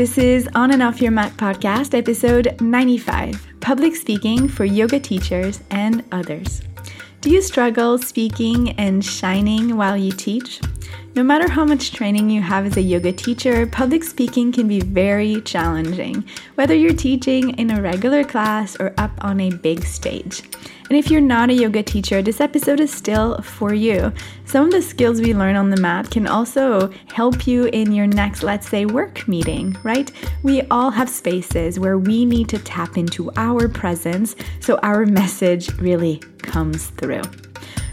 This is On and Off Your Mat podcast, episode 95 Public Speaking for Yoga Teachers and Others. Do you struggle speaking and shining while you teach? No matter how much training you have as a yoga teacher, public speaking can be very challenging, whether you're teaching in a regular class or up on a big stage. And if you're not a yoga teacher, this episode is still for you. Some of the skills we learn on the mat can also help you in your next, let's say, work meeting, right? We all have spaces where we need to tap into our presence so our message really comes through.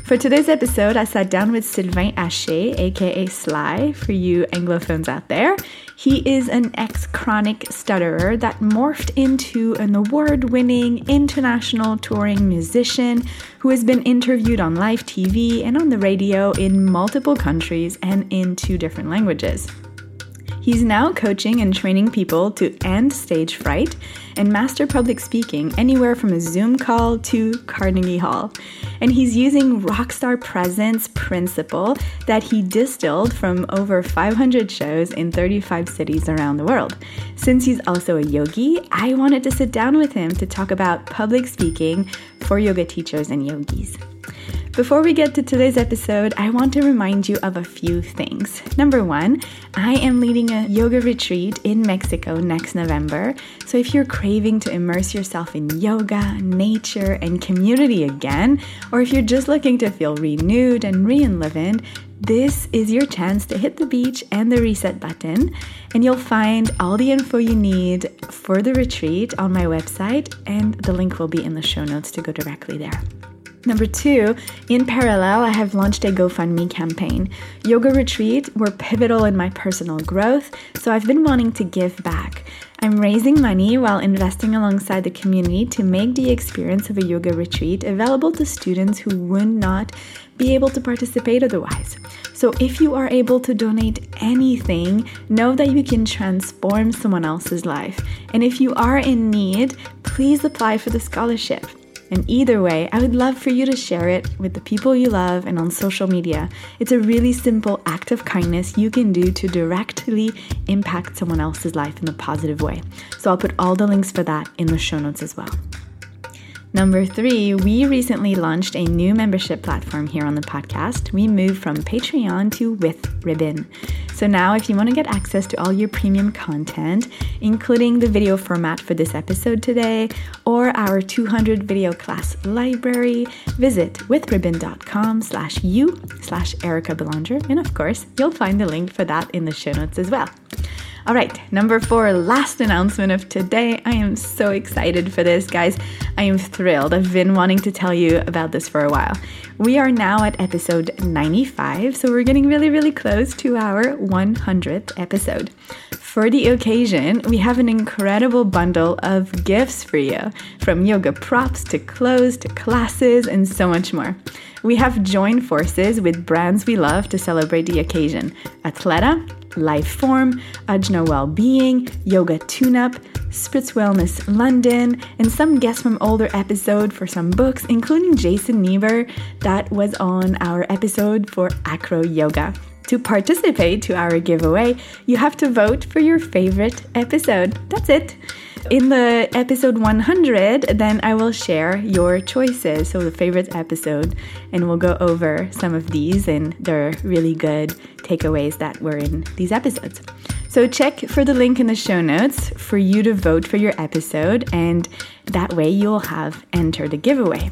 For today's episode, I sat down with Sylvain Haché, aka Sly, for you Anglophones out there. He is an ex chronic stutterer that morphed into an award winning international touring musician who has been interviewed on live TV and on the radio in multiple countries and in two different languages. He's now coaching and training people to end stage fright and master public speaking anywhere from a Zoom call to Carnegie Hall. And he's using Rockstar Presence principle that he distilled from over 500 shows in 35 cities around the world. Since he's also a yogi, I wanted to sit down with him to talk about public speaking for yoga teachers and yogis. Before we get to today's episode, I want to remind you of a few things. Number one, I am leading a yoga retreat in Mexico next November. So if you're craving to immerse yourself in yoga, nature, and community again, or if you're just looking to feel renewed and re enlivened, this is your chance to hit the beach and the reset button, and you'll find all the info you need for the retreat on my website, and the link will be in the show notes to go directly there. Number two, in parallel, I have launched a GoFundMe campaign. Yoga retreat were pivotal in my personal growth, so I've been wanting to give back. I'm raising money while investing alongside the community to make the experience of a yoga retreat available to students who would not be able to participate otherwise. So, if you are able to donate anything, know that you can transform someone else's life. And if you are in need, please apply for the scholarship. And either way, I would love for you to share it with the people you love and on social media. It's a really simple act of kindness you can do to directly impact someone else's life in a positive way. So I'll put all the links for that in the show notes as well. Number three, we recently launched a new membership platform here on the podcast. We moved from Patreon to With Ribbon. So now, if you want to get access to all your premium content, including the video format for this episode today or our 200 video class library, visit withribbon.com slash you slash Erica Belanger. And of course, you'll find the link for that in the show notes as well. All right, number four, last announcement of today. I am so excited for this, guys. I am thrilled. I've been wanting to tell you about this for a while. We are now at episode 95, so we're getting really, really close to our 100th episode. For the occasion, we have an incredible bundle of gifts for you from yoga props to clothes to classes and so much more. We have joined forces with brands we love to celebrate the occasion Athleta, Life Form, Ajna Wellbeing, Yoga Tune Up, Spritz Wellness London, and some guests from older episode for some books, including Jason Nemer, that was on our episode for Acro Yoga. To participate to our giveaway, you have to vote for your favorite episode. That's it. In the episode 100, then I will share your choices, so the favorite episode, and we'll go over some of these and their really good takeaways that were in these episodes. So check for the link in the show notes for you to vote for your episode, and that way you'll have entered the giveaway.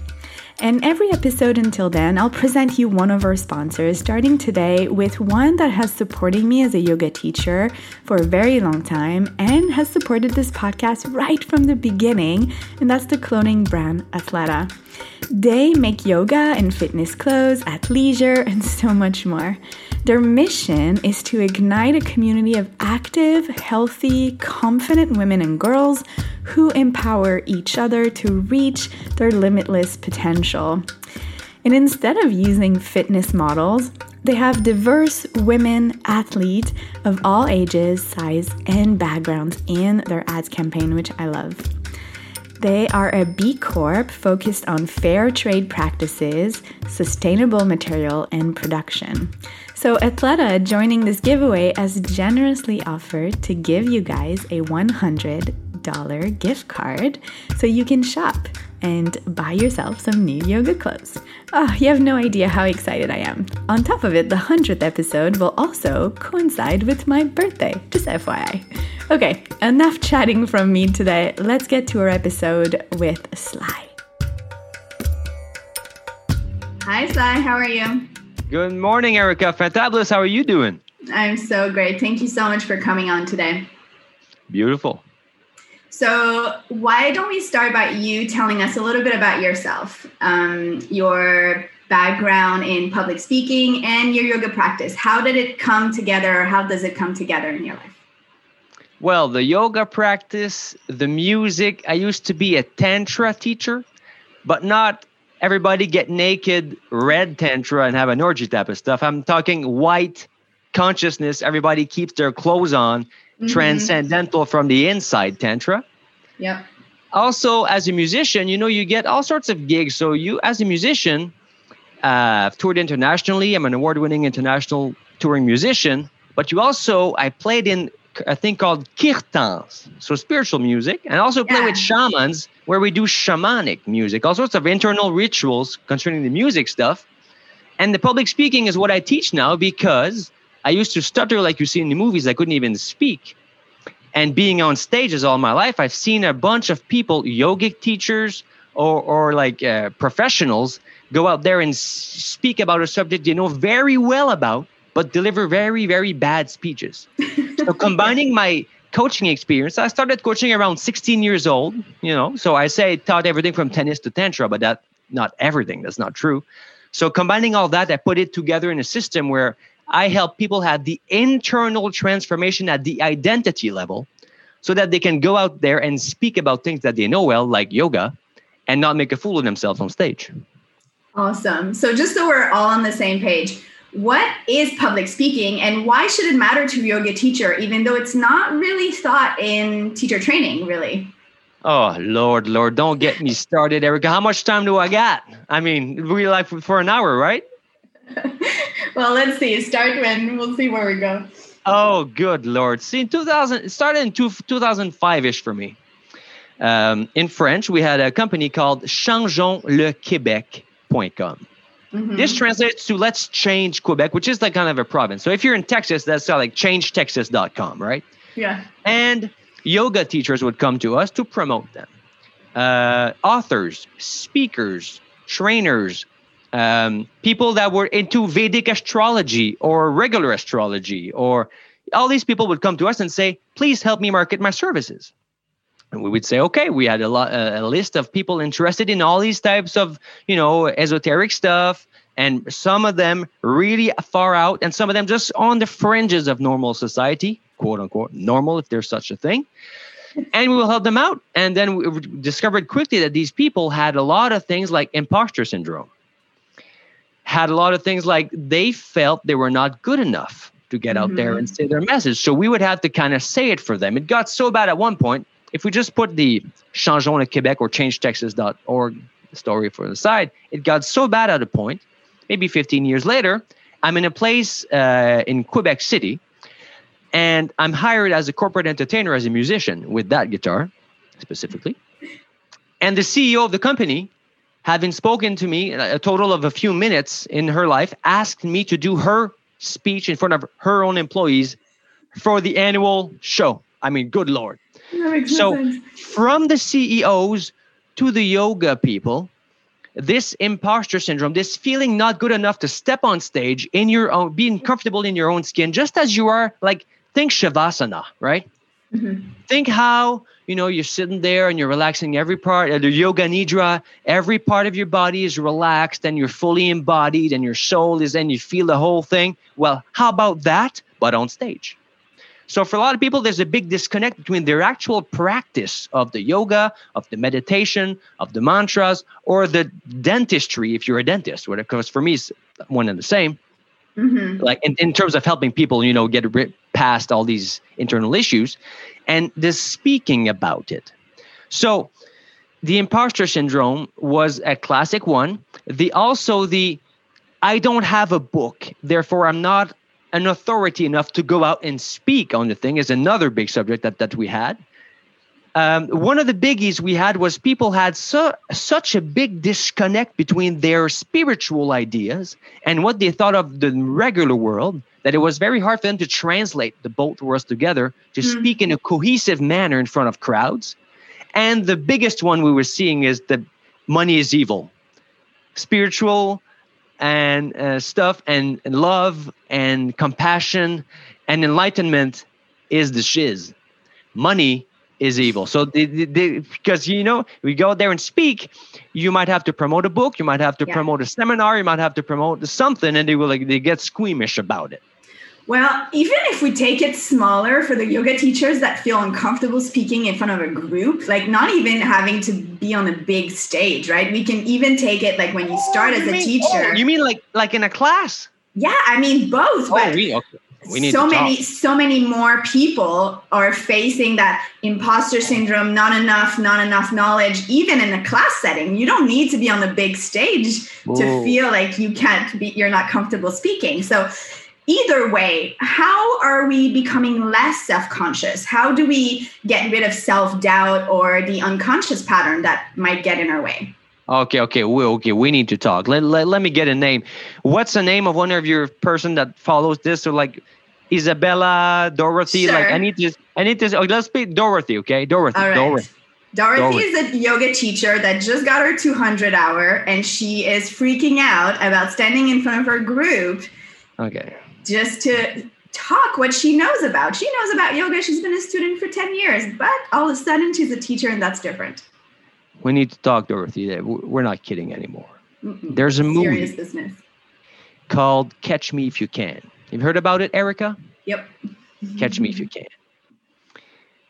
And every episode until then, I'll present you one of our sponsors, starting today with one that has supported me as a yoga teacher for a very long time and has supported this podcast right from the beginning, and that's the cloning brand Athleta. They make yoga and fitness clothes, athleisure, and so much more. Their mission is to ignite a community of active, healthy, confident women and girls who empower each other to reach their limitless potential. And instead of using fitness models, they have diverse women athletes of all ages, size, and backgrounds in their ads campaign, which I love. They are a B Corp focused on fair trade practices, sustainable material, and production. So, Athleta joining this giveaway has generously offered to give you guys a $100 gift card so you can shop and buy yourself some new yoga clothes. Oh, you have no idea how excited I am. On top of it, the 100th episode will also coincide with my birthday, just FYI. Okay, enough chatting from me today. Let's get to our episode with Sly. Hi, Sly, how are you? Good morning, Erica. Fantabulous. How are you doing? I'm so great. Thank you so much for coming on today. Beautiful. So, why don't we start by you telling us a little bit about yourself, um, your background in public speaking, and your yoga practice? How did it come together? or How does it come together in your life? Well, the yoga practice, the music, I used to be a Tantra teacher, but not everybody get naked, red Tantra, and have an orgy type of stuff. I'm talking white consciousness, everybody keeps their clothes on mm-hmm. transcendental from the inside tantra. Yeah. Also, as a musician, you know, you get all sorts of gigs. So you, as a musician, uh, I've toured internationally. I'm an award-winning international touring musician. But you also, I played in a thing called kirtans, so spiritual music, and also play yeah. with shamans where we do shamanic music, all sorts of internal rituals concerning the music stuff. And the public speaking is what I teach now because I used to stutter like you see in the movies. I couldn't even speak. And being on stages all my life, I've seen a bunch of people, yogic teachers or, or like uh, professionals, go out there and speak about a subject they know very well about, but deliver very, very bad speeches. so combining my coaching experience, I started coaching around 16 years old, you know, so I say I taught everything from tennis to tantra, but that not everything. That's not true. So combining all that, I put it together in a system where I help people have the internal transformation at the identity level so that they can go out there and speak about things that they know well, like yoga, and not make a fool of themselves on stage. Awesome. So, just so we're all on the same page, what is public speaking and why should it matter to a yoga teacher, even though it's not really thought in teacher training, really? Oh Lord, Lord, don't get me started, Erica. How much time do I got? I mean, we like for an hour, right? Well, let's see. Start when we'll see where we go. Oh, good lord! See, in 2000, it started in two, 2005 ish for me. Um, in French, we had a company called changeonslequebec.com. Mm-hmm. This translates to let's change Quebec, which is like kind of a province. So if you're in Texas, that's like changetexas.com, right? Yeah. And yoga teachers would come to us to promote them. Uh, authors, speakers, trainers, um, people that were into Vedic astrology or regular astrology, or all these people would come to us and say, please help me market my services. And we would say, okay, we had a, lot, a list of people interested in all these types of, you know, esoteric stuff. And some of them really far out, and some of them just on the fringes of normal society, quote unquote, normal, if there's such a thing and we will help them out. And then we discovered quickly that these people had a lot of things like imposter syndrome had a lot of things like they felt they were not good enough to get out mm-hmm. there and say their message. So we would have to kind of say it for them. It got so bad at one point, if we just put the Changeons le Québec or changetexas.org story for the side, it got so bad at a point, maybe 15 years later, I'm in a place uh, in Quebec City and I'm hired as a corporate entertainer, as a musician with that guitar specifically. And the CEO of the company having spoken to me a total of a few minutes in her life, asked me to do her speech in front of her own employees for the annual show. I mean, good Lord. So, sense. from the CEOs to the yoga people, this imposter syndrome, this feeling not good enough to step on stage in your own, being comfortable in your own skin, just as you are, like, think Shavasana, right? Mm-hmm. Think how you know you're sitting there and you're relaxing every part of the yoga nidra. Every part of your body is relaxed and you're fully embodied, and your soul is, and you feel the whole thing. Well, how about that, but on stage? So for a lot of people, there's a big disconnect between their actual practice of the yoga, of the meditation, of the mantras, or the dentistry, if you're a dentist, because for me, it's one and the same. Mm-hmm. Like in, in terms of helping people, you know, get past all these internal issues and the speaking about it. So the imposter syndrome was a classic one. The also the I don't have a book, therefore I'm not an authority enough to go out and speak on the thing is another big subject that, that we had. Um, one of the biggies we had was people had su- such a big disconnect between their spiritual ideas and what they thought of the regular world that it was very hard for them to translate the both worlds together to mm. speak in a cohesive manner in front of crowds. And the biggest one we were seeing is that money is evil. Spiritual and uh, stuff and, and love and compassion and enlightenment is the shiz. Money is evil. So they, they, because you know we go there and speak, you might have to promote a book, you might have to yeah. promote a seminar, you might have to promote something, and they will like they get squeamish about it. Well, even if we take it smaller for the yoga teachers that feel uncomfortable speaking in front of a group, like not even having to be on a big stage, right? We can even take it like when you start oh, as a mean, teacher. Oh, you mean like like in a class? Yeah, I mean both. Oh, but we, okay. we need so many, so many more people are facing that imposter syndrome, not enough, not enough knowledge, even in a class setting. You don't need to be on the big stage Whoa. to feel like you can't be, you're not comfortable speaking. So either way, how are we becoming less self conscious? How do we get rid of self doubt or the unconscious pattern that might get in our way? Okay, okay, we okay. We need to talk. Let, let, let me get a name. What's the name of one of your person that follows this? Or like Isabella, Dorothy. Sure. Like I need to, I need to. Oh, let's be Dorothy. Okay, Dorothy. All right. Dorothy. Dorothy, Dorothy is a yoga teacher that just got her 200 hour, and she is freaking out about standing in front of her group. Okay just to talk what she knows about. She knows about yoga. She's been a student for 10 years, but all of a sudden she's a teacher and that's different. We need to talk, Dorothy. We're not kidding anymore. Mm-mm. There's a movie business. called Catch Me If You Can. You've heard about it, Erica? Yep. Catch Me If You Can.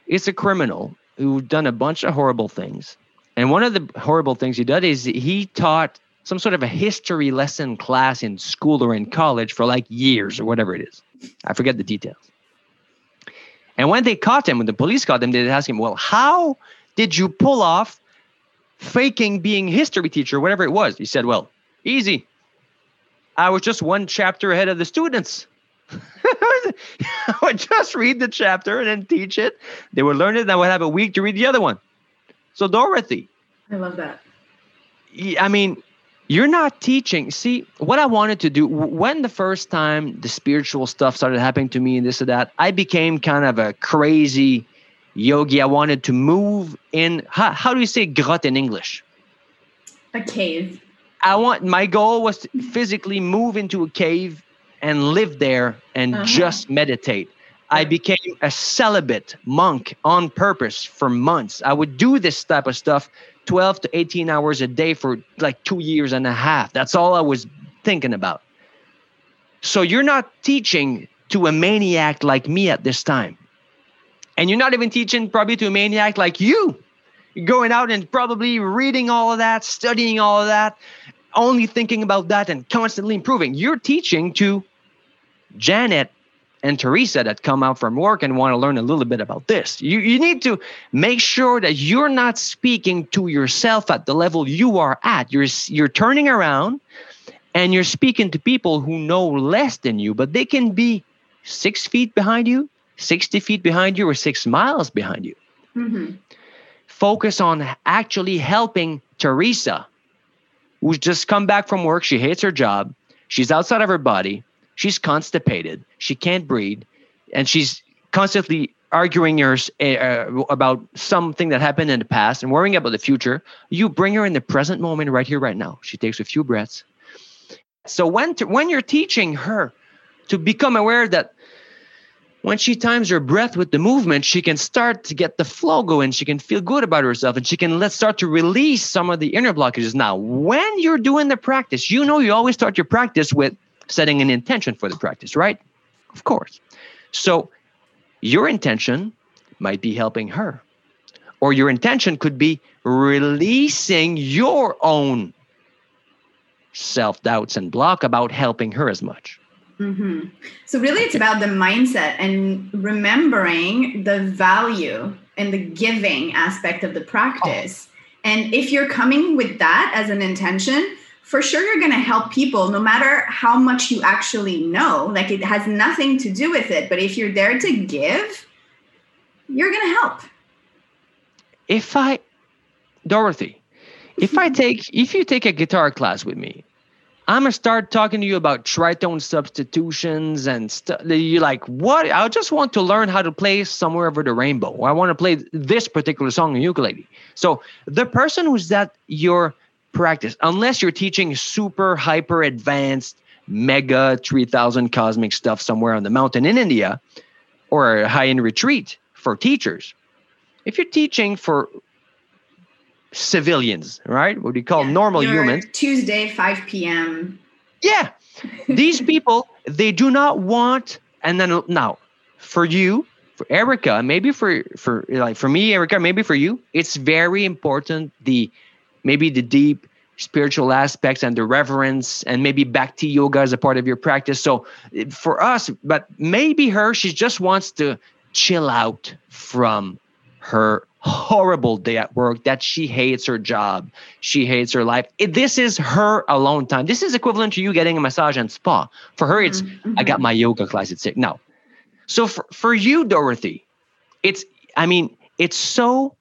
It's a criminal who done a bunch of horrible things. And one of the horrible things he did is he taught some sort of a history lesson class in school or in college for like years or whatever it is. I forget the details. And when they caught him, when the police caught him, they asked him, Well, how did you pull off faking being history teacher, whatever it was? He said, Well, easy. I was just one chapter ahead of the students. I would just read the chapter and then teach it. They would learn it, and I would have a week to read the other one. So, Dorothy. I love that. I mean, you're not teaching. See what i wanted to do when the first time the spiritual stuff started happening to me and this and that i became kind of a crazy yogi. I wanted to move in how, how do you say grot in english? A cave. I want my goal was to physically move into a cave and live there and uh-huh. just meditate. I became a celibate monk on purpose for months. I would do this type of stuff 12 to 18 hours a day for like two years and a half. That's all I was thinking about. So you're not teaching to a maniac like me at this time. And you're not even teaching probably to a maniac like you. Going out and probably reading all of that, studying all of that, only thinking about that and constantly improving. You're teaching to Janet and Teresa that come out from work and want to learn a little bit about this. You, you need to make sure that you're not speaking to yourself at the level you are at. You're, you're turning around and you're speaking to people who know less than you, but they can be six feet behind you, 60 feet behind you, or six miles behind you. Mm-hmm. Focus on actually helping Teresa, who's just come back from work. She hates her job. She's outside of her body she's constipated, she can't breathe, and she's constantly arguing her, uh, about something that happened in the past and worrying about the future. You bring her in the present moment, right here, right now. She takes a few breaths. So when to, when you're teaching her to become aware that when she times her breath with the movement, she can start to get the flow going. She can feel good about herself and she can let start to release some of the inner blockages. Now, when you're doing the practice, you know you always start your practice with setting an intention for the practice, right? Of course. So your intention might be helping her, or your intention could be releasing your own self doubts and block about helping her as much. Mm-hmm. So, really, it's about the mindset and remembering the value and the giving aspect of the practice. Oh And if you're coming with that as an intention, for sure you're going to help people no matter how much you actually know. Like it has nothing to do with it. But if you're there to give, you're going to help. If I, Dorothy, if I mm-hmm. take, if you take a guitar class with me, I'm gonna start talking to you about tritone substitutions and stuff. You're like, what? I just want to learn how to play somewhere over the rainbow. I want to play this particular song on ukulele. So the person who's at your practice, unless you're teaching super hyper advanced, mega 3000 cosmic stuff somewhere on the mountain in India or a high end retreat for teachers, if you're teaching for civilians, right? What do you call yeah, normal humans? Tuesday, 5 p.m. Yeah. These people, they do not want, and then now for you, for Erica, maybe for for like for me, Erica, maybe for you, it's very important the maybe the deep spiritual aspects and the reverence and maybe bhakti yoga as a part of your practice. So for us, but maybe her, she just wants to chill out from her horrible day at work that she hates her job she hates her life. It, this is her alone time. This is equivalent to you getting a massage and spa. For her it's mm-hmm. i got my yoga class at six. No. So for, for you dorothy it's i mean it's so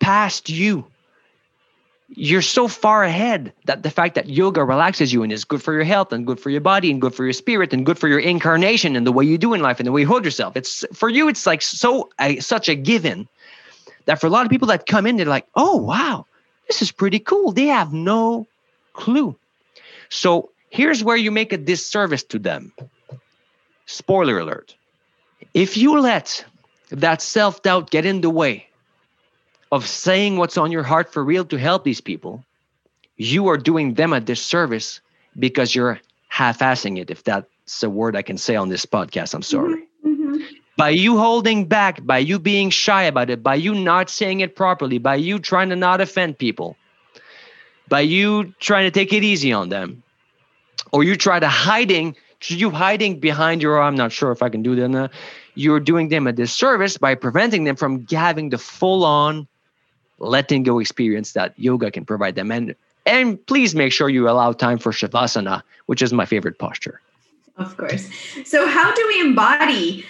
past you you're so far ahead that the fact that yoga relaxes you and is good for your health and good for your body and good for your spirit and good for your incarnation and the way you do in life and the way you hold yourself. It's for you it's like so a, such a given that for a lot of people that come in they're like oh wow this is pretty cool. They have no clue. So here's where you make a disservice to them. Spoiler alert. If you let that self-doubt get in the way of saying what's on your heart for real to help these people, you are doing them a disservice because you're half-assing it. If that's a word I can say on this podcast, I'm sorry. Mm-hmm. mm-hmm. By you holding back, by you being shy about it, by you not saying it properly, by you trying to not offend people, by you trying to take it easy on them, or you try to hiding, you hiding behind your, I'm not sure if I can do that. You're doing them a disservice by preventing them from having the full on letting go experience that yoga can provide them. And and please make sure you allow time for shavasana, which is my favorite posture. Of course. So how do we embody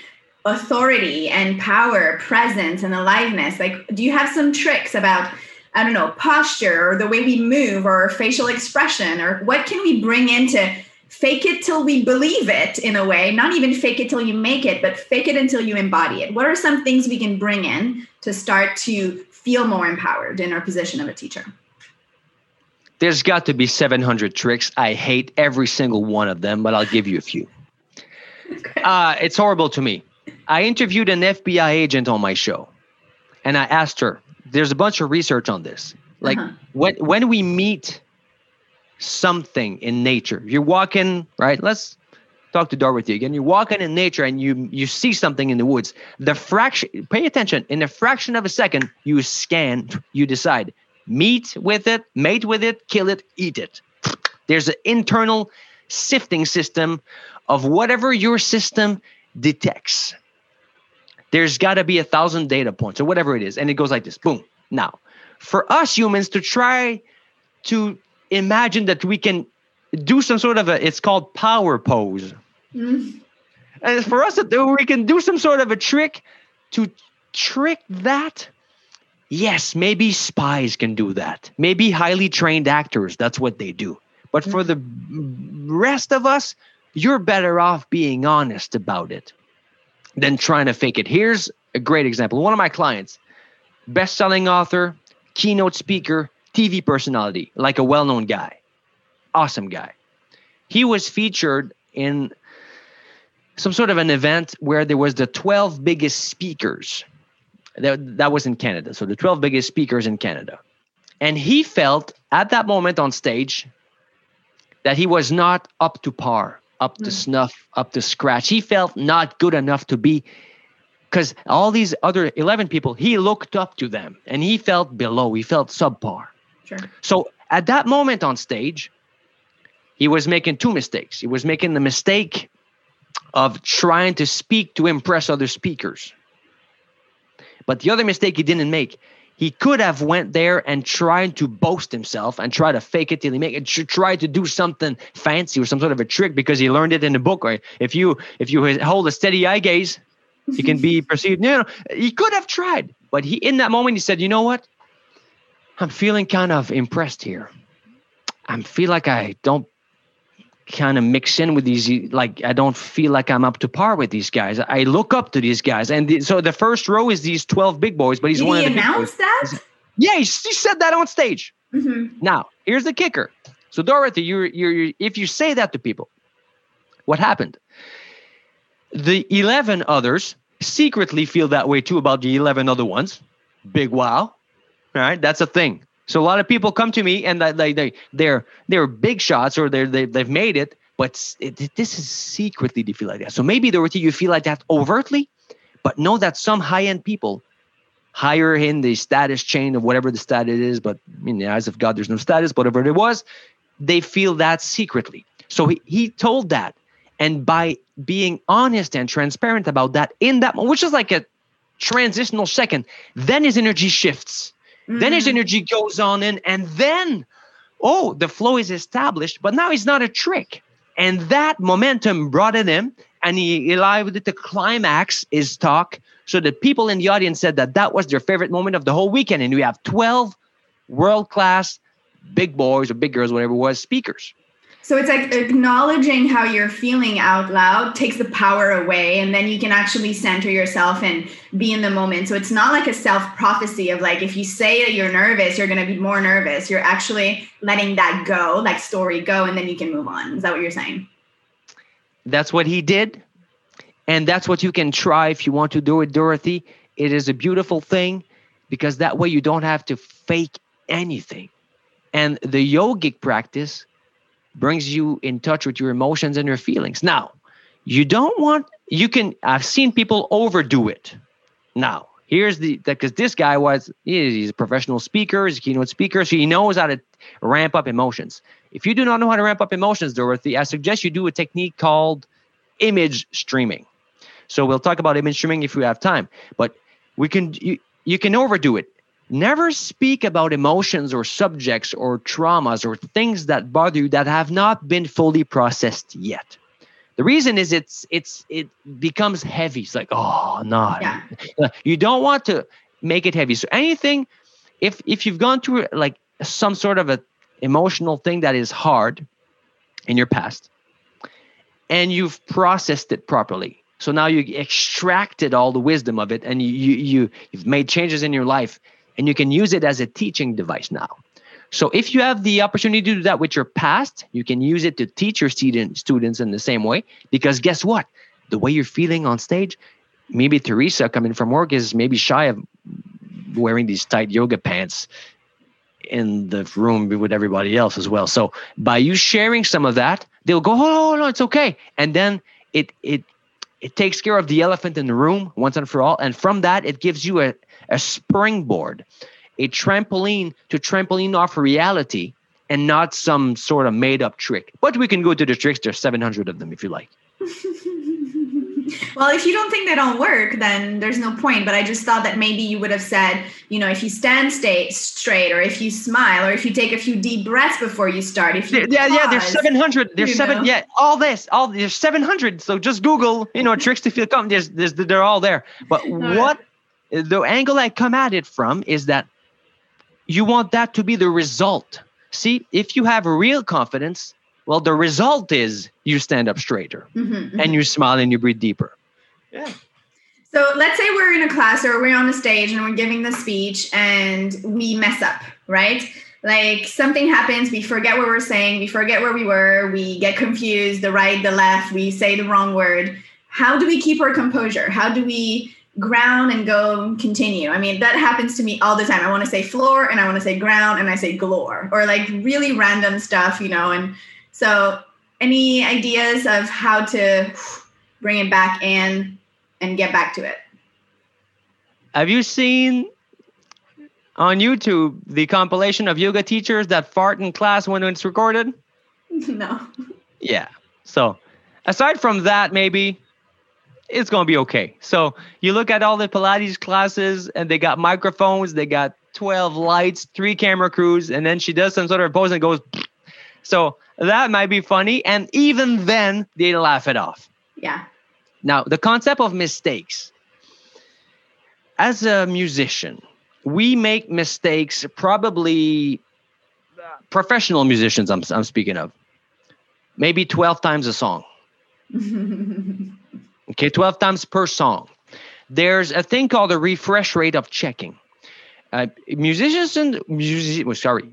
authority and power, presence and aliveness? Like do you have some tricks about I don't know, posture or the way we move or facial expression or what can we bring into fake it till we believe it in a way, not even fake it till you make it, but fake it until you embody it. What are some things we can bring in to start to feel more empowered in our position of a teacher? There's got to be 700 tricks. I hate every single one of them, but I'll give you a few. Okay. Uh, it's horrible to me. I interviewed an FBI agent on my show, and I asked her, there's a bunch of research on this. Like uh-huh. when when we meet something in nature, you're walking, right? Let's talk to Dorothy again. You're walking in nature and you you see something in the woods. The fraction, pay attention. In a fraction of a second, you scan. You decide meet with it, mate with it, kill it, eat it. There's an internal sifting system of whatever your system detects. There's got to be a thousand data points or whatever it is, and it goes like this. Boom. Now, for us humans to try to imagine that we can do some sort of a it's called power pose Mm. And for us to do, we can do some sort of a trick to trick that. Yes, maybe spies can do that. Maybe highly trained actors, that's what they do. But for the rest of us, you're better off being honest about it than trying to fake it. Here's a great example. One of my clients, best-selling author, keynote speaker, TV personality, like a well-known guy. Awesome guy. He was featured in some sort of an event where there was the 12 biggest speakers. That, that was in Canada. So the 12 biggest speakers in Canada. And he felt at that moment on stage that he was not up to par, up to mm. snuff, up to scratch. He felt not good enough to be because all these other 11 people, he looked up to them and he felt below, he felt subpar. Sure. So at that moment on stage, he was making two mistakes. He was making the mistake of trying to speak to impress other speakers. But the other mistake he didn't make, he could have went there and tried to boast himself and try to fake it till he make it try to do something fancy or some sort of a trick because he learned it in the book right if you if you hold a steady eye gaze you can be perceived no, no he could have tried but he in that moment he said you know what i'm feeling kind of impressed here. I feel like i don't kind of mix in with these like i don't feel like i'm up to par with these guys. I look up to these guys and the, so the first row is these 12 big boys but he's Did one he of the announce big boys. that? Yeah he, he said that on stage. Mm-hmm. now here's the kicker. So dorothy you're, you're, you're if you say that to people what happened? The 11 others secretly feel that way too about the 11 other ones. Big wow all right that's a thing so a lot of people come to me and they they they're they're big shots or they're they, they've made it, but it, this is secretly they feel like that. So maybe Dorothy, you feel like that overtly, but know that some high end people higher in the status chain of whatever the status is, but in the eyes of God, there's no status, whatever it was, they feel that secretly. So he, he told that. And by being honest and transparent about that in that moment, which is like a transitional second, then his energy shifts Mm-hmm. Then his mm-hmm. energy goes on in, and then, oh, the flow is established, but now it's not a trick. And that momentum brought it in, and he allowed it to climax his talk so that people in the audience said that that was their favorite moment of the whole weekend. And we have 12 world class big boys or big girls, whatever it was, speakers. So it's like acknowledging how you're feeling out loud takes the power away, and then you can actually center yourself and be in the moment. So it's not like a self prophecy of like, if you say that you're nervous, you're going to be more nervous. You're actually letting that go, like story go, and then you can move on. Is that what you're saying? That's what he did. And that's what you can try if you want to do it, Dorothy. It is a beautiful thing because that way you don't have to fake anything. And the yogic practice brings you in touch with your emotions and your feelings. Now, you don't want you can I've seen people overdo it. Now, here's the because this guy was he's a professional speaker, he's a keynote speaker, so he knows how to ramp up emotions. If you do not know how to ramp up emotions, Dorothy, I suggest you do a technique called image streaming. So we'll talk about image streaming if we have time, but we can you, you can overdo it. Never speak about emotions or subjects or traumas or things that bother you that have not been fully processed yet. The reason is it's it's it becomes heavy. It's like, oh no. Yeah. You don't want to make it heavy. So anything, if if you've gone through like some sort of a emotional thing that is hard in your past, and you've processed it properly. So now you extracted all the wisdom of it and you you, you you've made changes in your life and you can use it as a teaching device now. So if you have the opportunity to do that with your past, you can use it to teach your student, students in the same way. Because guess what? The way you're feeling on stage, maybe Teresa coming from work is maybe shy of wearing these tight yoga pants in the room with everybody else as well. So by you sharing some of that, they'll go, oh no, it's okay. And then it it it takes care of the elephant in the room once and for all. And from that, it gives you a, a springboard, a trampoline to trampoline off reality and not some sort of made up trick. But we can go to the tricks. There's 700 of them if you like. well, if you don't think they don't work, then there's no point. But I just thought that maybe you would have said, you know, if you stand stay, straight, or if you smile, or if you take a few deep breaths before you start. If you yeah, pause, yeah, there's 700. There's seven. Know. Yeah, all this, all there's 700. So just Google, you know, tricks to feel calm. There's, there's, they're all there. But all what right. The angle I come at it from is that you want that to be the result. See, if you have real confidence, well, the result is you stand up straighter mm-hmm, mm-hmm. and you smile and you breathe deeper. Yeah. So let's say we're in a class or we're on a stage and we're giving the speech and we mess up, right? Like something happens, we forget what we're saying, we forget where we were, we get confused, the right, the left, we say the wrong word. How do we keep our composure? How do we ground and go and continue. I mean, that happens to me all the time. I want to say floor and I want to say ground and I say galore or like really random stuff, you know. And so, any ideas of how to bring it back in and get back to it? Have you seen on YouTube the compilation of yoga teachers that fart in class when it's recorded? No. Yeah. So, aside from that, maybe it's going to be okay. So, you look at all the Pilates classes and they got microphones, they got 12 lights, three camera crews, and then she does some sort of pose and goes. So that might be funny. And even then, they laugh it off. Yeah. Now, the concept of mistakes. As a musician, we make mistakes probably uh, professional musicians I'm, I'm speaking of maybe 12 times a song okay 12 times per song. There's a thing called a refresh rate of checking. Uh, musicians and music, well, sorry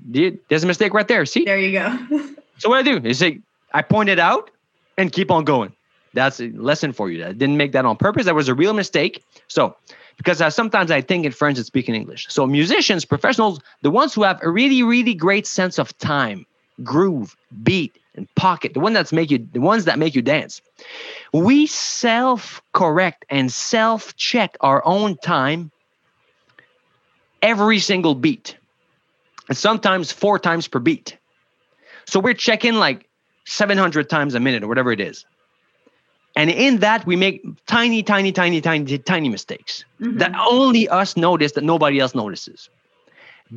there's a mistake right there see? There you go. So what i do is say i point it out and keep on going. That's a lesson for you. I didn't make that on purpose. That was a real mistake. So because uh, sometimes I think in French and speak in English. So musicians, professionals, the ones who have a really, really great sense of time, groove, beat, and pocket, the one that's make you, the ones that make you dance. We self-correct and self-check our own time every single beat, and sometimes four times per beat. So we're checking like 700 times a minute or whatever it is. And in that, we make tiny, tiny, tiny, tiny, tiny mistakes mm-hmm. that only us notice that nobody else notices.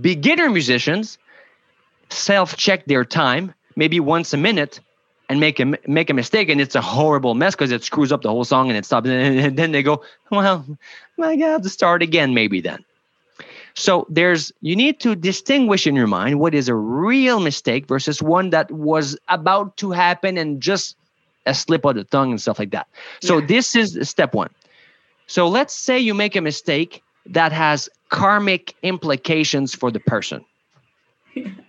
Beginner musicians self-check their time maybe once a minute and make a make a mistake and it's a horrible mess because it screws up the whole song and it stops and then they go well I got to start again maybe then so there's you need to distinguish in your mind what is a real mistake versus one that was about to happen and just a slip of the tongue and stuff like that. So yeah. this is step one. So let's say you make a mistake that has karmic implications for the person.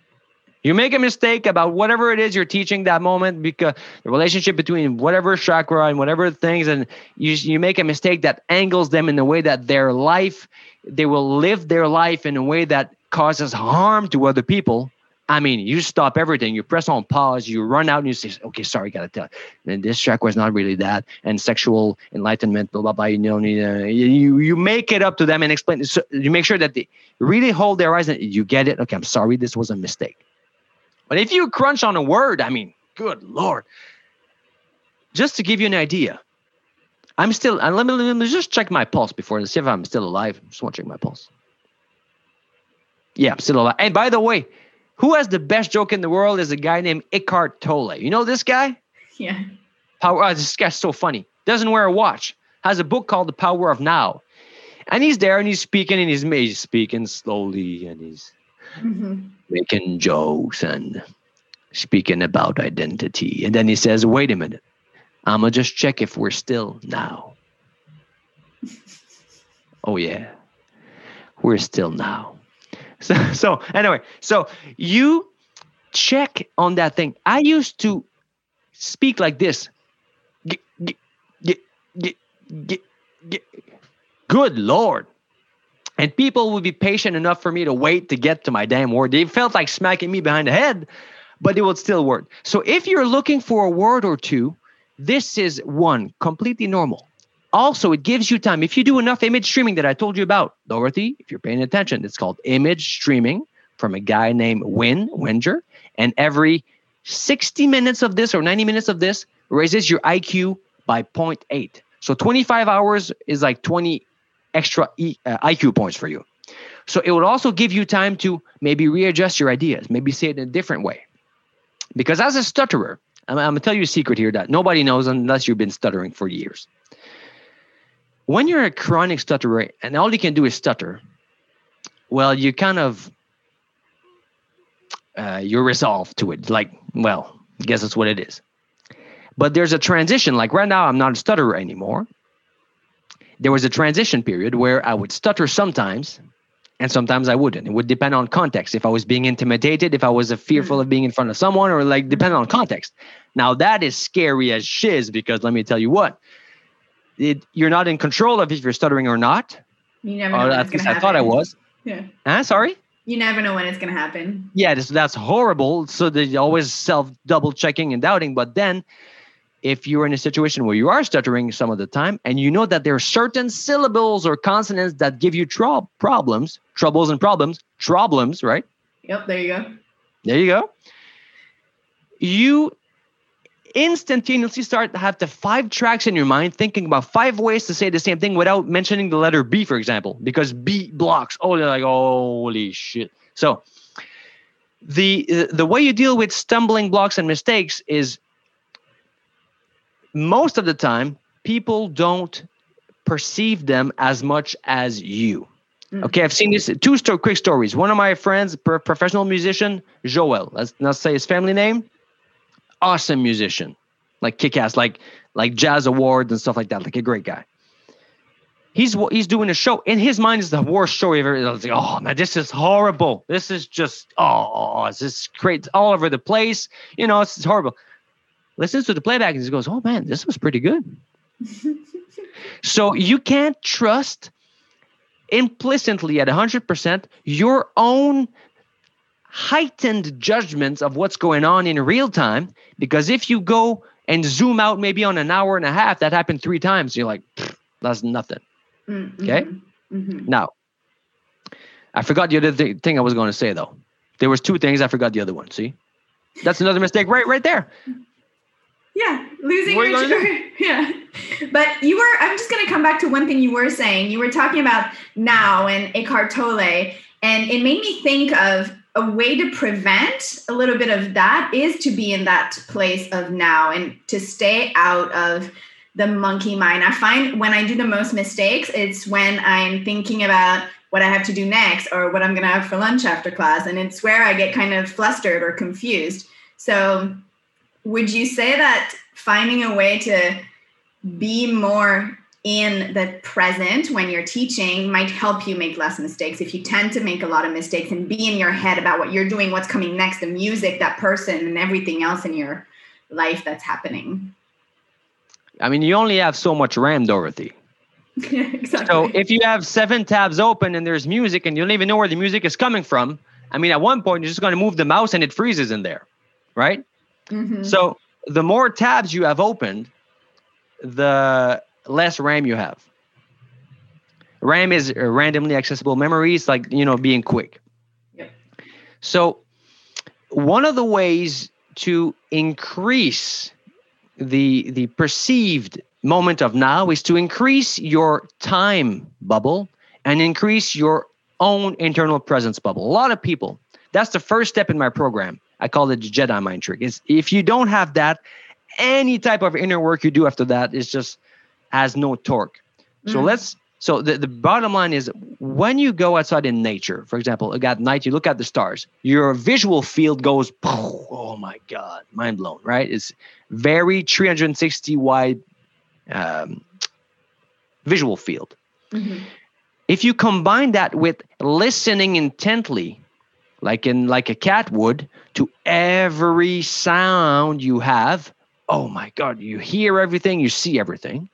you make a mistake about whatever it is you're teaching that moment because the relationship between whatever chakra and whatever things and you you make a mistake that angles them in a way that their life they will live their life in a way that causes harm to other people I mean, you stop everything, you press on pause, you run out and you say, okay, sorry, gotta tell. And this track was not really that. And sexual enlightenment, blah, blah, blah. You know, uh, you, you make it up to them and explain. So you make sure that they really hold their eyes and you get it. Okay, I'm sorry, this was a mistake. But if you crunch on a word, I mean, good Lord. Just to give you an idea, I'm still, and let me, let me just check my pulse before and see if I'm still alive. Just want to check my pulse. Yeah, I'm still alive. And by the way, who has the best joke in the world is a guy named Eckhart Tolle. You know this guy? Yeah. Power. Oh, this guy's so funny. Doesn't wear a watch. Has a book called The Power of Now. And he's there and he's speaking and he's, he's speaking slowly and he's mm-hmm. Making jokes and speaking about identity. And then he says, wait a minute. I'm going to just check if we're still now. oh, yeah. We're still now. So, so anyway, so you check on that thing. I used to speak like this. G- g- g- Good Lord. And people would be patient enough for me to wait to get to my damn word. They felt like smacking me behind the head, but it would still work. So if you're looking for a word or two, this is one completely normal. Also, it gives you time. If you do enough image streaming that I told you about, Dorothy, if you're paying attention, it's called image streaming from a guy named Win Wenger. And every 60 minutes of this or 90 minutes of this raises your IQ by 0.8. So 25 hours is like 20 extra e, uh, IQ points for you. So it would also give you time to maybe readjust your ideas, maybe say it in a different way. Because as a stutterer, I'm, I'm going to tell you a secret here that nobody knows unless you've been stuttering for years when you're a chronic stutterer and all you can do is stutter, well, you kind of uh, you're resolved to it. Like, well, I guess that's what it is. But there's a transition. Like right now, I'm not a stutterer anymore. There was a transition period where I would stutter sometimes, and sometimes I wouldn't. It would depend on context. If I was being intimidated, if I was fearful of being in front of someone, or like depend on context. Now that is scary as shiz because let me tell you what, it, you're not in control of if you're stuttering or not. You never know. at least I thought I was. Yeah. Huh? Sorry. You never know when it's going to happen. Yeah, this, that's horrible. So they always self double checking and doubting. But then, if you're in a situation where you are stuttering some of the time, and you know that there are certain syllables or consonants that give you tro- problems, troubles and problems, problems, right? Yep. There you go. There you go. You instantaneously start to have the five tracks in your mind thinking about five ways to say the same thing without mentioning the letter b for example because b blocks oh they're like holy shit so the the way you deal with stumbling blocks and mistakes is most of the time people don't perceive them as much as you. Mm. okay i've seen this two sto- quick stories. One of my friends professional musician joel. Let's not say his family name. Awesome musician. Like kick-ass like like jazz awards and stuff like that. Like a great guy. He's he's doing a show. In his mind is the worst show ever like, oh man this is horrible. This is just oh this is great all over the place. You know it's, it's horrible listens to the playback and he goes oh man this was pretty good so you can't trust implicitly at 100% your own heightened judgments of what's going on in real time because if you go and zoom out maybe on an hour and a half that happened three times you're like that's nothing Mm-hmm. Okay. Mm-hmm. Now, I forgot the other th- thing I was going to say though. There was two things I forgot the other one. See, that's another mistake right right there. Yeah, losing your yeah. But you were. I'm just going to come back to one thing you were saying. You were talking about now and Eckhart Tolle, and it made me think of a way to prevent a little bit of that is to be in that place of now and to stay out of the monkey mind. I find when I do the most mistakes, it's when I'm thinking about what I have to do next or what I'm going to have for lunch after class. And it's where I get kind of flustered or confused. So, would you say that finding a way to be more in the present when you're teaching might help you make less mistakes if you tend to make a lot of mistakes and be in your head about what you're doing, what's coming next, the music, that person, and everything else in your life that's happening? I mean, you only have so much RAM, Dorothy. exactly. So if you have seven tabs open and there's music and you don't even know where the music is coming from, I mean, at one point you're just going to move the mouse and it freezes in there, right? Mm-hmm. So the more tabs you have opened, the less RAM you have. RAM is randomly accessible memories, like you know, being quick. Yep. So one of the ways to increase the the perceived moment of now is to increase your time bubble and increase your own internal presence bubble. A lot of people, that's the first step in my program. I call it the Jedi mind trick. Is if you don't have that, any type of inner work you do after that is just has no torque. Mm. So let's so the, the bottom line is when you go outside in nature, for example, at night you look at the stars, your visual field goes, oh my God, mind blown, right? It's very 360 wide um, visual field. Mm-hmm. If you combine that with listening intently, like in like a cat would, to every sound you have, oh my God, you hear everything, you see everything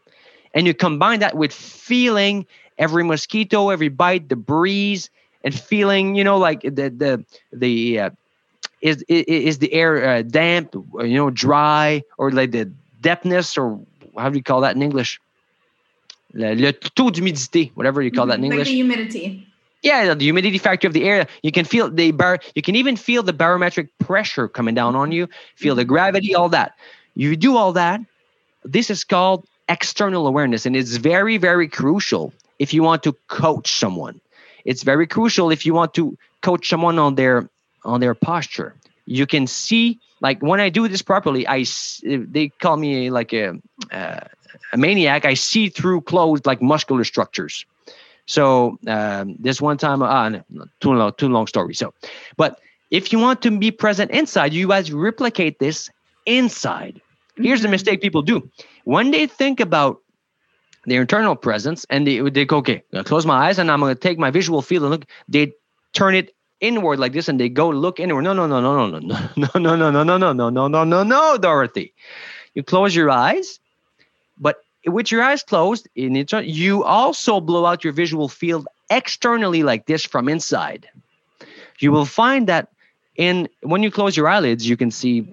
and you combine that with feeling every mosquito, every bite, the breeze, and feeling, you know, like the the the uh, is, is the air uh, damp, you know, dry, or like the dampness, or how do you call that in English? Le, le taux d'humidité, whatever you call that in English. Like the humidity. Yeah, the humidity factor of the air. You can feel the bar. You can even feel the barometric pressure coming down on you. Feel the gravity, all that. You do all that. This is called external awareness. And it's very, very crucial if you want to coach someone. It's very crucial if you want to coach someone on their on their posture. You can see, like when I do this properly, I they call me like a uh, a maniac. I see through clothes like muscular structures. So um, this one time, uh, no, too long, too long story. So, but if you want to be present inside, you guys replicate this inside. Here's the mm-hmm. mistake people do. When they think about their internal presence and they, they go, okay, I'm close my eyes and I'm going to take my visual field and look, they turn it inward like this and they go look inward. No, no, no, no, no, no, no, no, no, no, no, no, no, no, no, no, no, Dorothy. You close your eyes, but with your eyes closed, in it, you also blow out your visual field externally like this from inside. You will find that in when you close your eyelids, you can see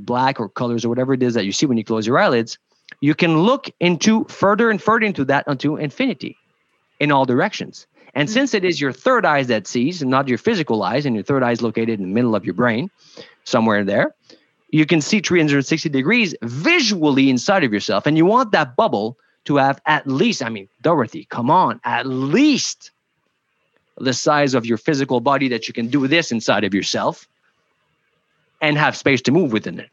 black or colors or whatever it is that you see when you close your eyelids, you can look into further and further into that unto infinity in all directions. And since it is your third eyes that sees and not your physical eyes, and your third eye is located in the middle of your brain, somewhere there, you can see 360 degrees visually inside of yourself. And you want that bubble to have at least, I mean, Dorothy, come on, at least the size of your physical body that you can do this inside of yourself and have space to move within it.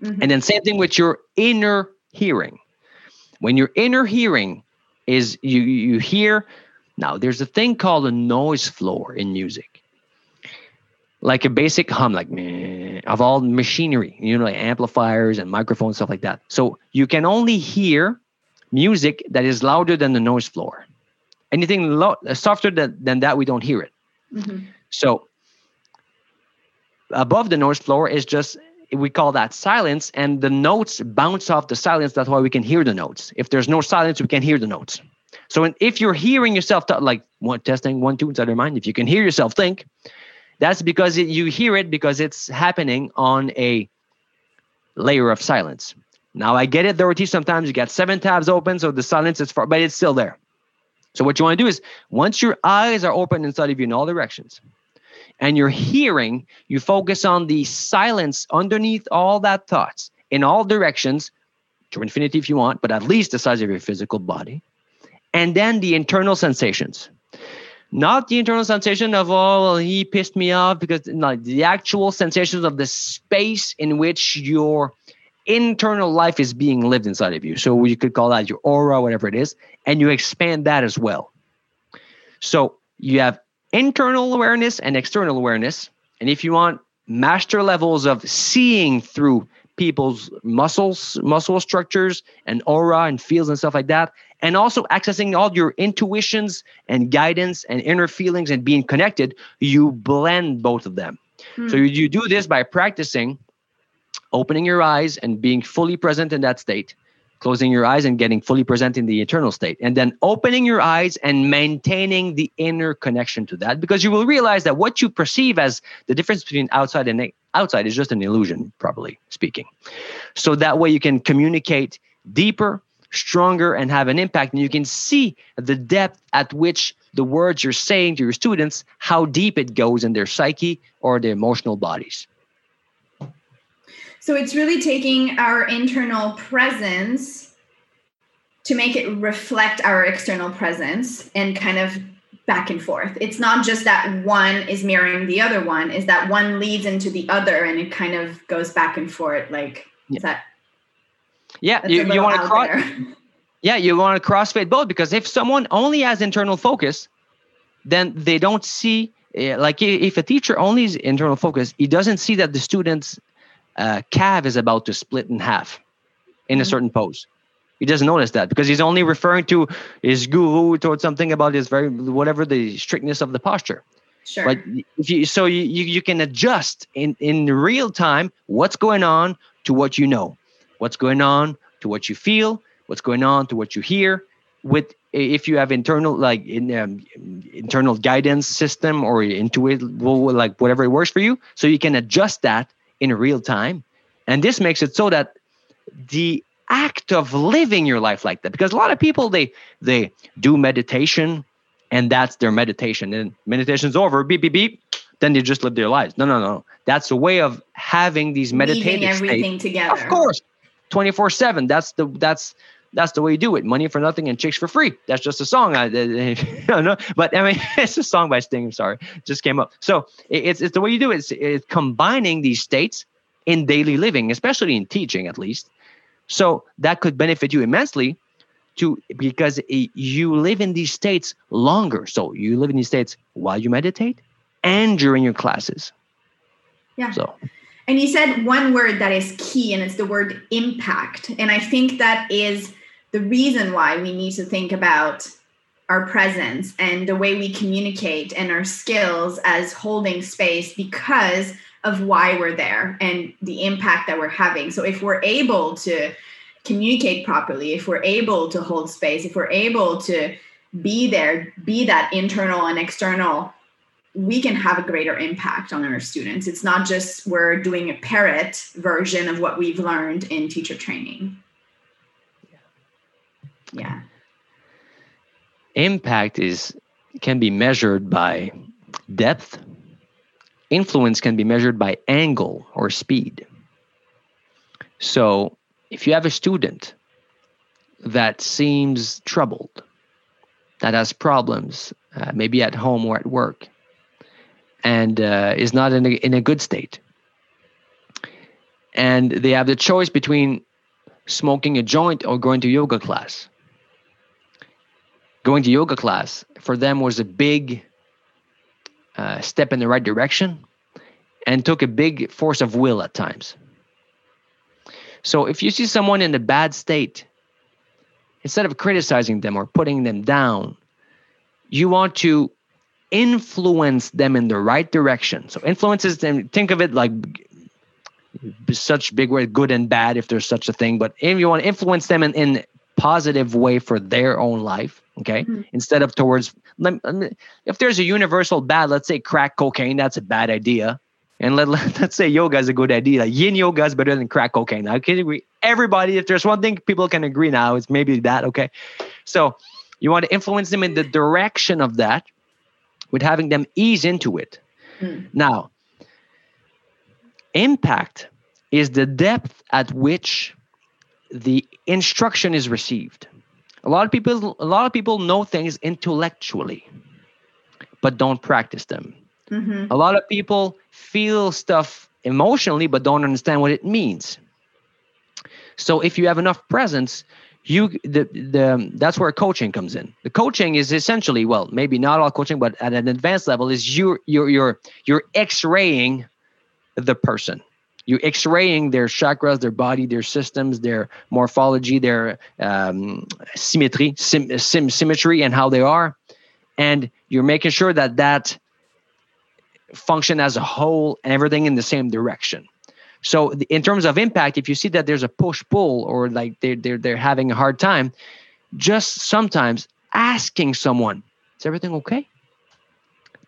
Mm-hmm. And then same thing with your inner hearing. When your inner hearing is you you hear now there's a thing called a noise floor in music. Like a basic hum, like meh, of all machinery, you know, like amplifiers and microphones, stuff like that. So you can only hear music that is louder than the noise floor. Anything lo- softer than, than that, we don't hear it. Mm-hmm. So above the noise floor is just we call that silence and the notes bounce off the silence that's why we can hear the notes if there's no silence we can hear the notes so if you're hearing yourself like one testing one two inside your mind if you can hear yourself think that's because it, you hear it because it's happening on a layer of silence now i get it dorothy sometimes you got seven tabs open so the silence is far but it's still there so what you want to do is once your eyes are open inside of you in all directions and you're hearing, you focus on the silence underneath all that thoughts in all directions to infinity if you want, but at least the size of your physical body. And then the internal sensations. Not the internal sensation of, oh, well, he pissed me off, because like the actual sensations of the space in which your internal life is being lived inside of you. So you could call that your aura, whatever it is, and you expand that as well. So you have internal awareness and external awareness. And if you want master levels of seeing through people's muscles, muscle structures, and aura and feels and stuff like that, and also accessing all your intuitions and guidance and inner feelings and being connected, you blend both of them. Hmm. So you, you do this by practicing opening your eyes and being fully present in that state closing your eyes and getting fully present in the eternal state and then opening your eyes and maintaining the inner connection to that because you will realize that what you perceive as the difference between outside and outside is just an illusion properly speaking. So that way you can communicate deeper stronger and have an impact and you can see the depth at which the words you're saying to your students how deep it goes in their psyche or their emotional bodies so it's really taking our internal presence to make it reflect our external presence and kind of back and forth. It's not just that one is mirroring the other one, is that one leads into the other and it kind of goes back and forth. Like, yeah. is that? Yeah, you, you want to cross. Yeah, you want to crossfade both because if someone only has internal focus, then they don't see eh, like if a teacher only is internal focus, he doesn't see that the students uh, calf is about to split in half in a mm-hmm. certain pose. He doesn't notice that because he's only referring to his guru towards something about his very whatever the strictness of the posture. Sure. But if you so you, you, you can adjust in, in real time what's going on to what you know, what's going on to what you feel, what's going on to what you hear. With if you have internal like in um, internal guidance system or intuitive like whatever it works for you, so you can adjust that in real time. And this makes it so that the act of living your life like that, because a lot of people they they do meditation and that's their meditation. And meditation's over, beep, beep, beep, then they just live their lives. No, no, no. That's a way of having these meditative everything states. together. Of course. 24-7. That's the that's that's the way you do it. Money for nothing and chicks for free. That's just a song. I, don't know, but I mean, it's a song by Sting. I'm sorry, just came up. So it's it's the way you do it. It's, it's combining these states in daily living, especially in teaching, at least. So that could benefit you immensely, to because you live in these states longer. So you live in these states while you meditate and during your classes. Yeah. So. And you said one word that is key, and it's the word impact. And I think that is the reason why we need to think about our presence and the way we communicate and our skills as holding space because of why we're there and the impact that we're having. So if we're able to communicate properly, if we're able to hold space, if we're able to be there, be that internal and external, we can have a greater impact on our students. It's not just we're doing a parrot version of what we've learned in teacher training. Yeah. Impact is can be measured by depth. Influence can be measured by angle or speed. So if you have a student that seems troubled, that has problems, uh, maybe at home or at work, and uh, is not in a, in a good state, and they have the choice between smoking a joint or going to yoga class. Going to yoga class for them was a big uh, step in the right direction and took a big force of will at times. So if you see someone in a bad state, instead of criticizing them or putting them down, you want to influence them in the right direction. So influences them, think of it like such big word, good and bad, if there's such a thing. But if you want to influence them in, in positive way for their own life, okay, mm-hmm. instead of towards, if there's a universal bad, let's say crack cocaine, that's a bad idea. And let, let, us say yoga is a good idea. Like yin yoga is better than crack cocaine. I can agree. Everybody, if there's one thing people can agree now, it's maybe that. Okay. So you want to influence them in the direction of that with having them ease into it. Mm. Now, impact is the depth at which the instruction is received. A lot of people a lot of people know things intellectually but don't practice them. Mm-hmm. A lot of people feel stuff emotionally but don't understand what it means. So if you have enough presence, you the the that's where coaching comes in. The coaching is essentially well, maybe not all coaching, but at an advanced level is you you're you're you're x-raying the person. You're x-raying their chakras, their body, their systems, their morphology, their um, symmetry, sim, sim, symmetry, and how they are, and you're making sure that that function as a whole and everything in the same direction. So in terms of impact, if you see that there's a push pull or like they're, they're, they're having a hard time, just sometimes asking someone, is everything okay?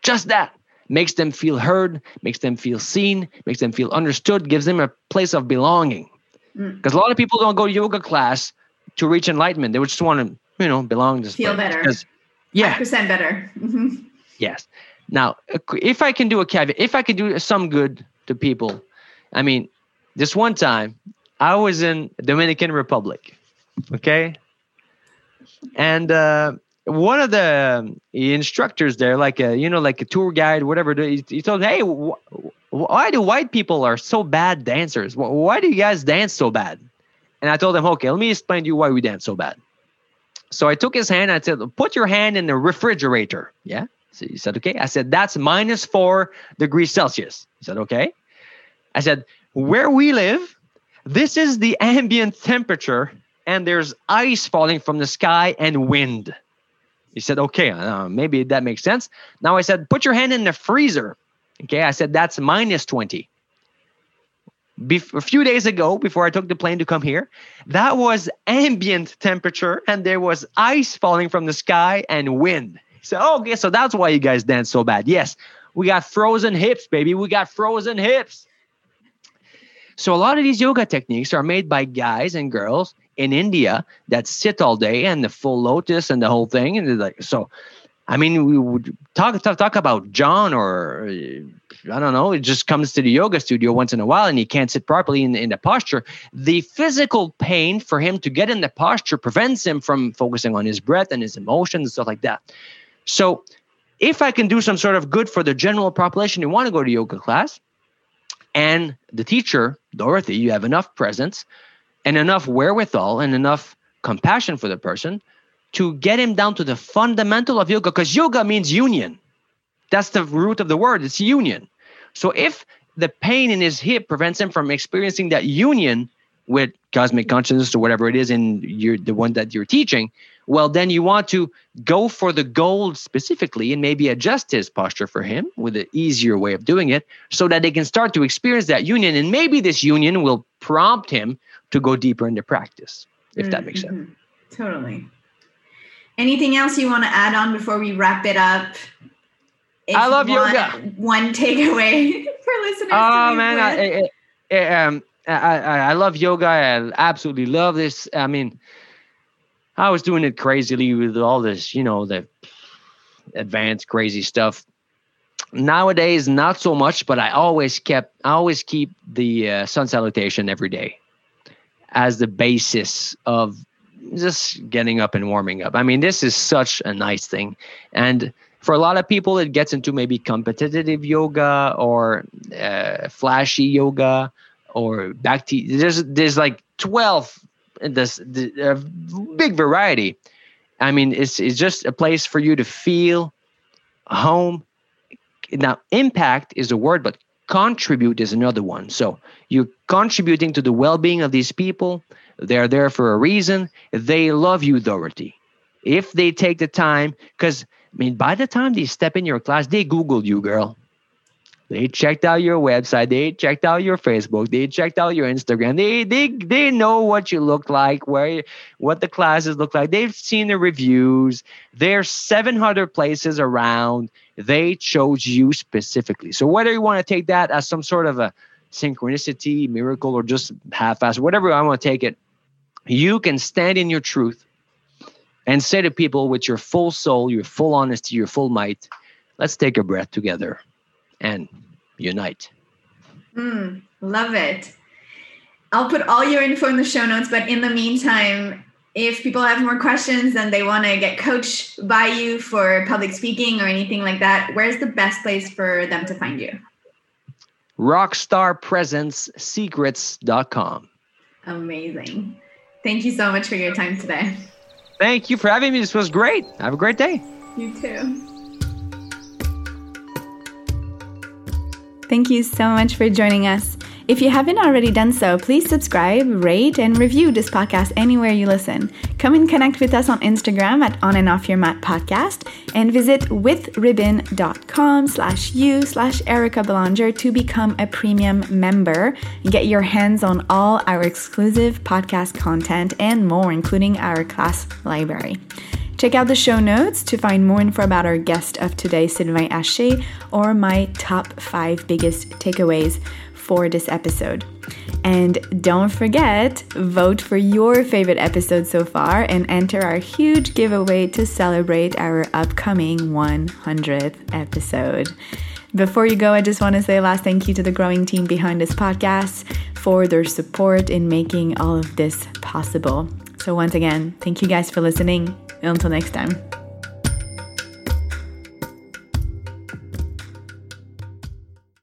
Just that makes them feel heard, makes them feel seen, makes them feel understood, gives them a place of belonging. Because mm. a lot of people don't go to yoga class to reach enlightenment. They just want to, you know, belong to feel better. Yeah, percent better. Mm-hmm. Yes. Now, if I can do a caveat, if I can do some good to people, I mean, this one time I was in Dominican Republic, okay, and uh, one of the instructors there, like a you know, like a tour guide, whatever, he, he told, "Hey, wh- why do white people are so bad dancers? Why do you guys dance so bad?" And I told him, "Okay, let me explain to you why we dance so bad." So I took his hand. I said, "Put your hand in the refrigerator." Yeah. So he said, "Okay." I said, "That's minus four degrees Celsius." He said, "Okay." I said, "Where we live, this is the ambient temperature, and there's ice falling from the sky and wind." He said, okay, uh, maybe that makes sense. Now I said, put your hand in the freezer. Okay, I said, that's minus 20. Bef- a few days ago, before I took the plane to come here, that was ambient temperature and there was ice falling from the sky and wind. So, okay, so that's why you guys dance so bad. Yes, we got frozen hips, baby. We got frozen hips. So, a lot of these yoga techniques are made by guys and girls in India that sit all day and the full lotus and the whole thing. And they're like, so, I mean, we would talk, talk, talk about John or uh, I don't know, it just comes to the yoga studio once in a while and he can't sit properly in, in the posture. The physical pain for him to get in the posture prevents him from focusing on his breath and his emotions and stuff like that. So, if I can do some sort of good for the general population who want to go to yoga class, and the teacher, Dorothy, you have enough presence and enough wherewithal and enough compassion for the person to get him down to the fundamental of yoga because yoga means union. That's the root of the word. It's union. So if the pain in his hip prevents him from experiencing that union with cosmic consciousness or whatever it is in your the one that you're teaching well then you want to go for the gold specifically and maybe adjust his posture for him with an easier way of doing it so that they can start to experience that union and maybe this union will prompt him to go deeper into practice, if mm-hmm. that makes sense. Mm-hmm. Totally. Anything else you want to add on before we wrap it up? If I love yoga. One takeaway for listeners. Oh man, I, I, um, I, I love yoga. I absolutely love this. I mean, I was doing it crazily with all this, you know, the advanced crazy stuff. Nowadays, not so much, but I always kept, I always keep the uh, sun salutation every day as the basis of just getting up and warming up. I mean, this is such a nice thing. And for a lot of people, it gets into maybe competitive yoga or uh, flashy yoga or back to there's there's like 12 this big variety. I mean it's it's just a place for you to feel home. Now impact is a word but contribute is another one. So you're contributing to the well-being of these people. They're there for a reason. They love you dorothy. If they take the time because i mean by the time they step in your class they google you girl they checked out your website. They checked out your Facebook. They checked out your Instagram. They they they know what you look like, where what the classes look like. They've seen the reviews. There's 700 places around. They chose you specifically. So whether you want to take that as some sort of a synchronicity, miracle, or just half-ass, whatever I want to take it, you can stand in your truth and say to people with your full soul, your full honesty, your full might, let's take a breath together and unite. Mm, love it. I'll put all your info in the show notes, but in the meantime, if people have more questions and they want to get coached by you for public speaking or anything like that, where's the best place for them to find you? Rockstarpresencesecrets.com. Amazing. Thank you so much for your time today. Thank you for having me. This was great. Have a great day. You too. Thank you so much for joining us. If you haven't already done so, please subscribe, rate, and review this podcast anywhere you listen. Come and connect with us on Instagram at On and Off Your Mat Podcast and visit withribbon.com slash you slash Erica Belanger to become a premium member get your hands on all our exclusive podcast content and more, including our class library. Check out the show notes to find more info about our guest of today, Sylvain Haché, or my top five biggest takeaways for this episode. And don't forget, vote for your favorite episode so far and enter our huge giveaway to celebrate our upcoming 100th episode. Before you go, I just want to say a last thank you to the growing team behind this podcast for their support in making all of this possible. So, once again, thank you guys for listening. Until next time.